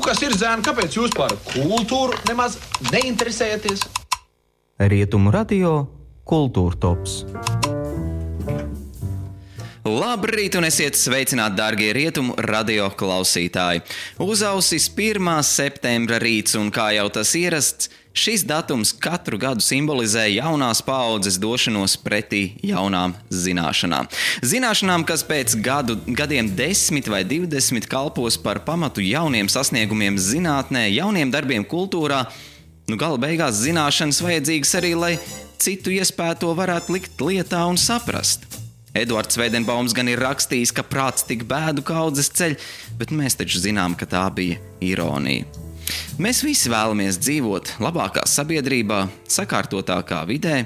Nu, kas ir zēni, kāpēc jūs par kultūru nemaz neinteresējaties? Rietumu radio Kultūra Tops. Labrīt, un esiet sveicināti, darbie rietumu radio klausītāji. Uzausis 1. septembra rīts, un kā jau tas ierasts, šis datums katru gadu simbolizē jaunās paaudzes došanos pretī jaunām zināšanām. Zināšanām, kas pēc gadu, gadiem 10 vai 20 kalpos par pamatu jauniem sasniegumiem zinātnē, jauniem darbiem kultūrā. Nu, gala beigās zināšanas vajadzīgas arī, lai citu iespēju to varētu likt lietā un saprast. Edvards Veidenbaums gan ir rakstījis, ka prāts tik bēdu kaudzes ceļ, bet mēs taču zinām, ka tā bija ironija. Mēs visi vēlamies dzīvot labākā sabiedrībā, sakārtotākā vidē,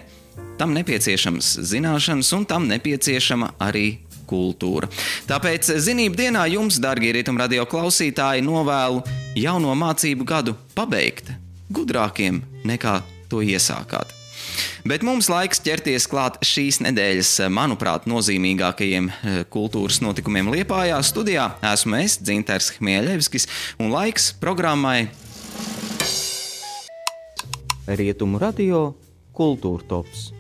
tam nepieciešams zināšanas un tam nepieciešama arī kultūra. Tāpēc zinību dienā jums, darbie rietumradio klausītāji, novēlu jauno mācību gadu pabeigt gudrākiem nekā to iesākāt. Bet mums laiks ķerties klāt šīs nedēļas, manuprāt, nozīmīgākajiem eh, kultūras notikumiem Liepājā. Studijā esmu es, Dzinters Hmieļevskis, un laiks programmai Rietumu radio Kultūra Tops.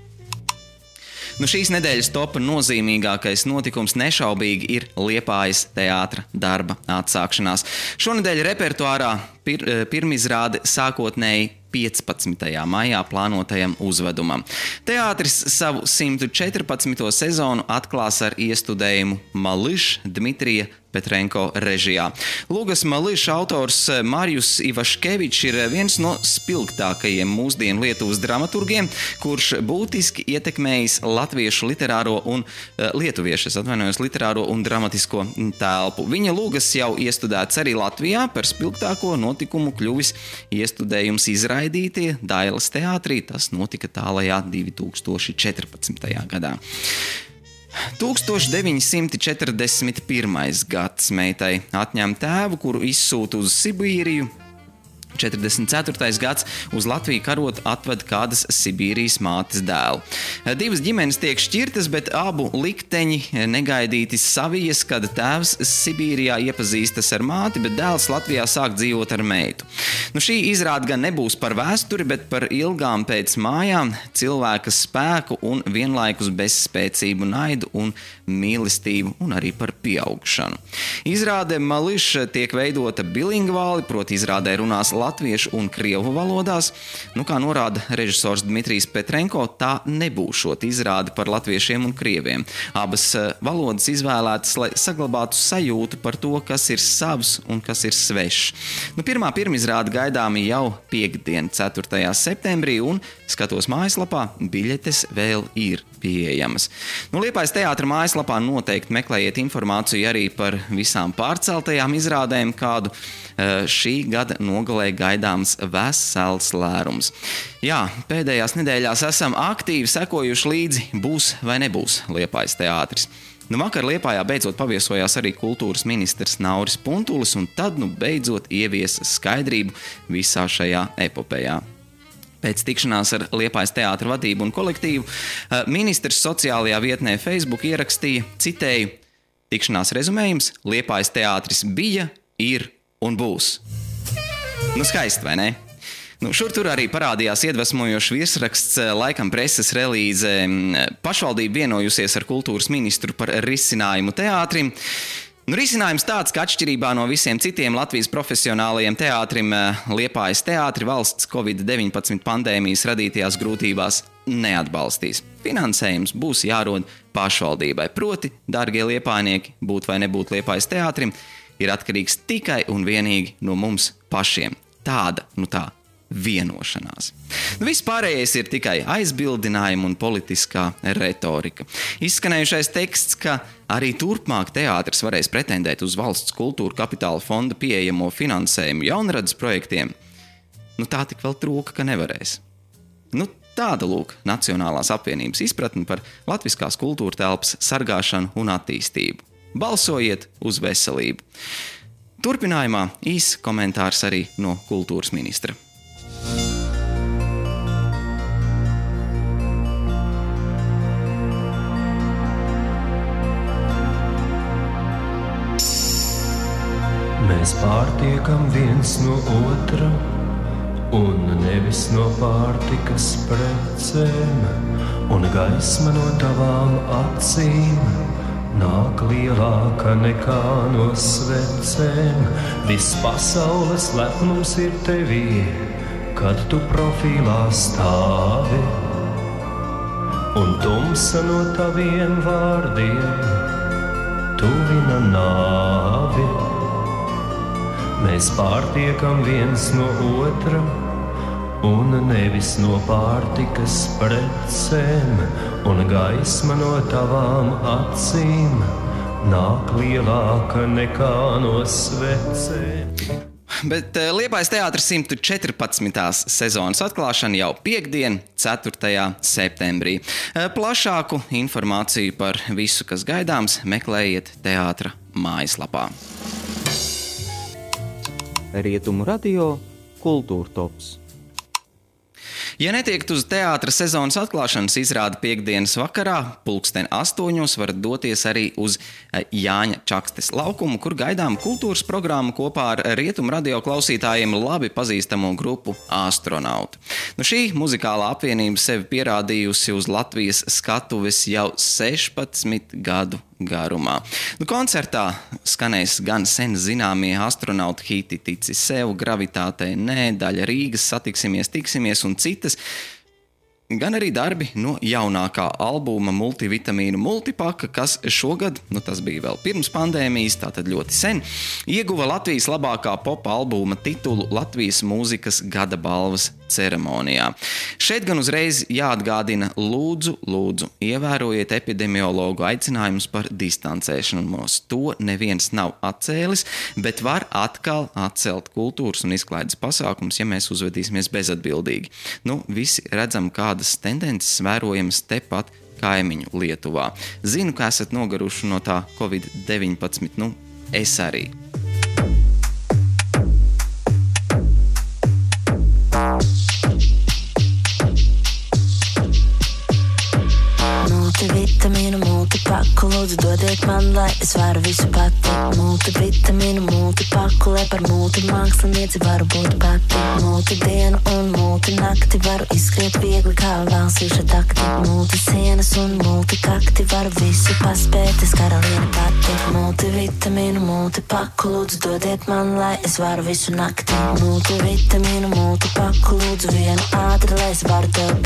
Nu, šīs nedēļas topa nozīmīgākais notikums nešaubīgi ir Liepājas teātra darba atsākšanās. Šonadēļ repertuārā pir, eh, pirmizrāde sākotnēji 15. maijā plānotajam uzvedumam. Teātris savu 114. sezonu atklās ar iestudējumu Mališa Dmitrija Petrenko režijā. Lūgas Malīša autors Marijus Ivaškevičs ir viens no spilgtākajiem mūsdienu Lietuvas dramaturgiem, kurš būtiski ietekmējis latviešu literāro un uh, lietuviešu, atvainojos, literāro un dramatisko telpu. Viņa lūgas jau iestudēts arī Latvijā par spilgtāko notikumu kļuvis iestudējums izraidītie Dailas teātrī. Tas notika tālajā 2014. gadā. 1941. gads meitai atņem tēvu, kuru izsūta uz Sibīriju, 44. gads uz Latviju karot atved kādas Sibīrijas mātes dēlu. Divas ģimenes tiek šķirtas, bet abu likteņi negaidīti savijas, kad tēvs Sibīrijā iepazīstas ar māti, bet dēls Latvijā sāk dzīvot ar meitu. Nu, šī izrāda gan nebūs par vēsturi, bet par ilgām pēc mājām, cilvēka spēku un vienlaikus bezspēcību, naidu un mīlestību un arī par pieaugšanu. Izrāde Mališa tiek veidota bilingvāli, proti izrādē runās latviešu un krievu valodās. Nu, kā norāda režisors Dmitrijs Petrenko, tā nebūšot izrāde par latviešiem un krieviem. Abas eh, valodas izvēlētas, lai saglabātu sajūtu par to, kas ir savs un kas ir svešs. Nu, pirmā pirmizrāde gaidāma jau piekdien, 4. septembrī, un skatos mājaslapā, biļetes vēl ir pieejamas. Nu, Liepais teātra mājaslapā noteikti meklējiet informāciju arī par visām pārceltajām izrādēm, kādu šī gada nogalē gaidāms vesels lērums. Jā, pēdējās nedēļās esam aktīvi sekojuši līdzi, būs vai nebūs Liepais teātris. Nu, vakar Lietpājā beidzot paviesojās arī kultūras ministrs Nauris Puntulis, un tad nu beidzot ieviesa skaidrību visā šajā epopējā. Pēc tikšanās ar Liepājas teātra vadību un kolektīvu eh, ministrs sociālajā vietnē Facebook ierakstīja, citēju, tikšanās rezumējums - Liepājas teātris bija, ir un būs. Nu, skaisti, vai ne? Nu, šur tur arī parādījās iedvesmojošs virsraksts, eh, laikam preses relīze. Mm, pašvaldība vienojusies ar kultūras ministru par risinājumu teātrim. Nu, risinājums tāds, ka atšķirībā no visiem citiem Latvijas profesionālajiem teātrim, eh, Liepājas teātri valsts Covid-19 pandēmijas radītajās grūtībās neatbalstīs. Finansējums būs jārod pašvaldībai. Proti, darbie liepājnieki, būt vai nebūt Liepājas teātrim, ir atkarīgs tikai un vienīgi no mums pašiem. Tāda, nu tā, vienošanās. Nu, viss pārējais ir tikai aizbildinājumi un politiskā retorika. Izskanējušais teksts, ka arī turpmāk teātris varēs pretendēt uz valsts kultūra kapitāla fonda pieejamo finansējumu jaunradas projektiem, nu tā tik vēl trūka, ka nevarēs. Nu, tāda lūk Nacionālās apvienības izpratne par latviskās kultūra telpas sargāšanu un attīstību. Balsojiet uz veselību! Turpinājumā īsts komentārs arī no kultūras ministra. Mēs pārtiekam viens no otra, nevis no pārtikas precēm, un gaisma no tavām acīm nāk lielāka nekā no svecēm. Viss pasaules lepnums ir tevī, kad tu profilā stāvi, un tumsa no taviem vārdiem tuvina nāvi. Mēs pārtiekam viens no otra, un nevis no pārtikas precēm, un gaisma no tavām acīm nāk lielāka nekā no svecēm. Bet uh, Liepais teātris 114. sezonas atklāšana jau piekdien, 4. septembrī. Uh, plašāku informāciju par visu, kas gaidāms, meklējiet teātra mājaslapā. Rietumu radio Kultūra Tops. Ja netiekat uz teātras sezonas atklāšanas izrādi piekdienas vakarā, pulksten astoņos varat doties arī uz eh, Jāņa Čakstes laukumu, kur gaidām kultūras programmu kopā ar rietumu radio klausītājiem labi pazīstamo grupu Astronauti. Nu, šī muzikālā apvienība sevi pierādījusi uz Latvijas skatuves jau 16 gadu garumā. Nu, koncertā skanēs gan sen zināmie astronautu hiti, tici sev, gravitātei, nē, daļa Rīgas, satiksimies, tiksimies un citas. Gan arī darbi no jaunākā albuma multivitamīnu multipaka, kas šogad, nu tas bija vēl pirms pandēmijas, tātad ļoti sen, ieguva Latvijas labākā popa albuma titulu Latvijas mūzikas gada balvas ceremonijā. Šeit gan uzreiz jāatgādina, lūdzu, lūdzu, ievērojiet epidemiologu aicinājumus par distancēšanos. To neviens nav atcēlis, bet var atkal atcelt kultūras un izklaides pasākums, ja mēs uzvedīsimies bezatbildīgi. Nu, visi redzam, kādas tendences vērojamas tepat kaimiņu Lietuvā. Zinu, ka esat noguruši no tā Covid-19, nu, es arī. Multipaku, lūdzu dodiet man, lai es varu visu pati. Multivitamīnu, multipaku, lai par multimākslinieci varu būt pati. Multidienu un multinakti varu izskriet viegli kā valsīša takti. Multisienas un multikakti varu visu paspēt, es karaliene pati. Multivitamīnu, multipaku, lūdzu dodiet man, lai es varu visu nakti. Multivitamīnu, multipaku, lūdzu vienu ātri, lai es varu tev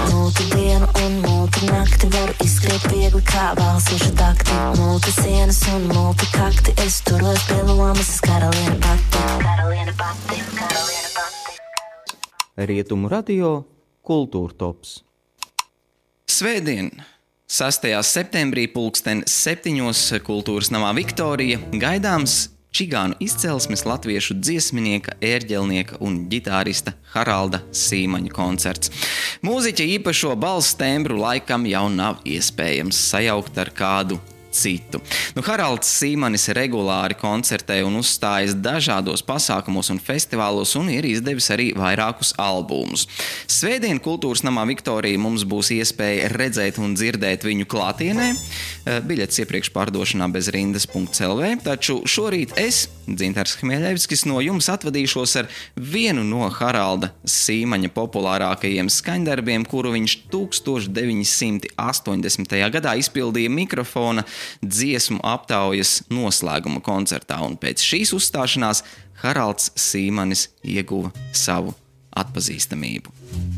patikt. Multidienu un multinakti varu izskriet viegli kā valsīšu takti. Multisienas un multikakti, es turos pie lomas, es karaliene pati. Karaliene pati, karaliene pati. Rietumu radio Kultūra Tops. Svētdien, 6. septembrī, pulksten 7. kultūras namā Viktorija, gaidāms čigānu izcelsmes latviešu dziesminieka, ērģelnieka un ģitārista Haralda Sīmaņa koncerts. Mūziķa īpašo balss tembru laikam jau nav iespējams sajaukt ar kādu citu. Nu, Haralds Sīmanis regulāri koncertē un uzstājas dažādos pasākumos un festivālos, un ir izdevis arī vairākus albumus. Svētdien kultūras namā Viktorija mums būs iespēja redzēt un dzirdēt viņu klātienē. Eh, Biļetes iepriekš pārdošanā bez rindas.clv, taču šorīt es, Dzintars Hmeļevskis, no jums atvadīšos ar vienu no Haralda Sīmaņa populārākajiem skaņdarbiem, kuru viņš 1980. gadā izpildīja mikrofona dziesmu aptaujas noslēguma koncertā, un pēc šīs uzstāšanās Haralds Sīmanis ieguva savu atpazīstamību.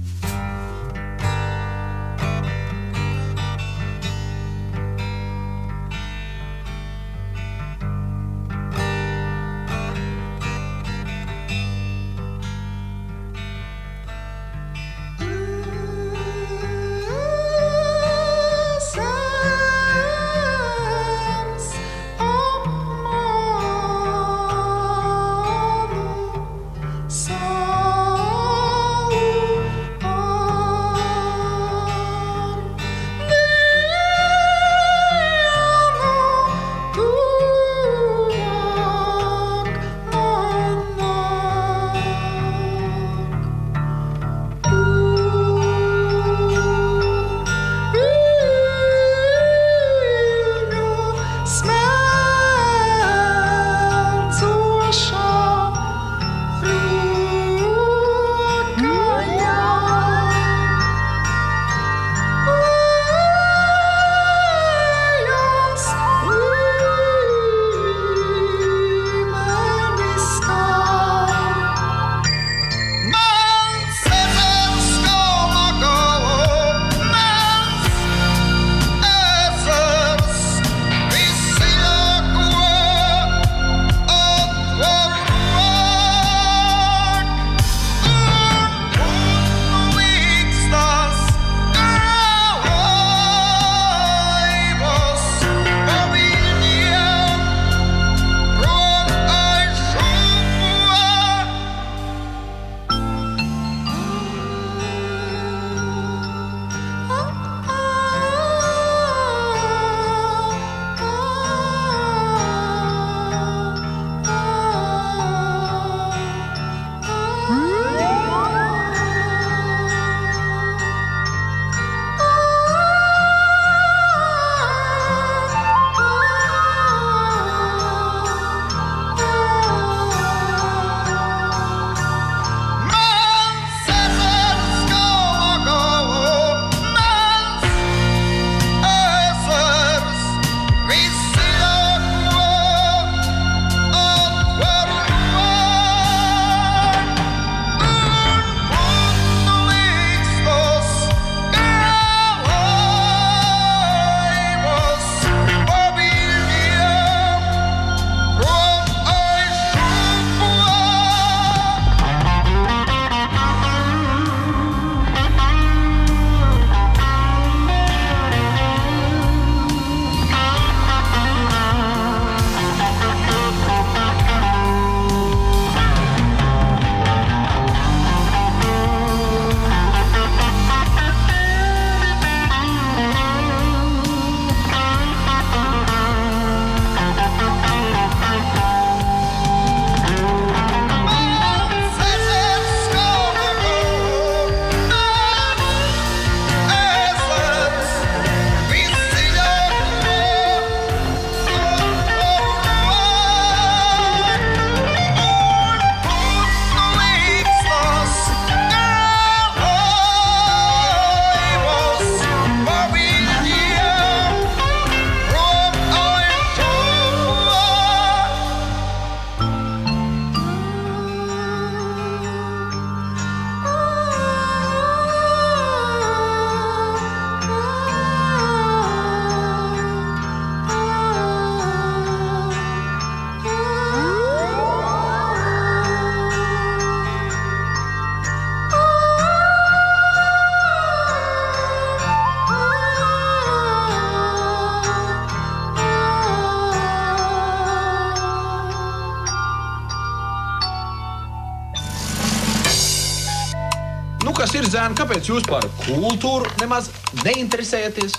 Zēni, kāpēc jūs par kultūru nemaz neinteresējaties?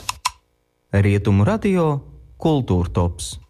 Rietumu radio Kultūra Tops.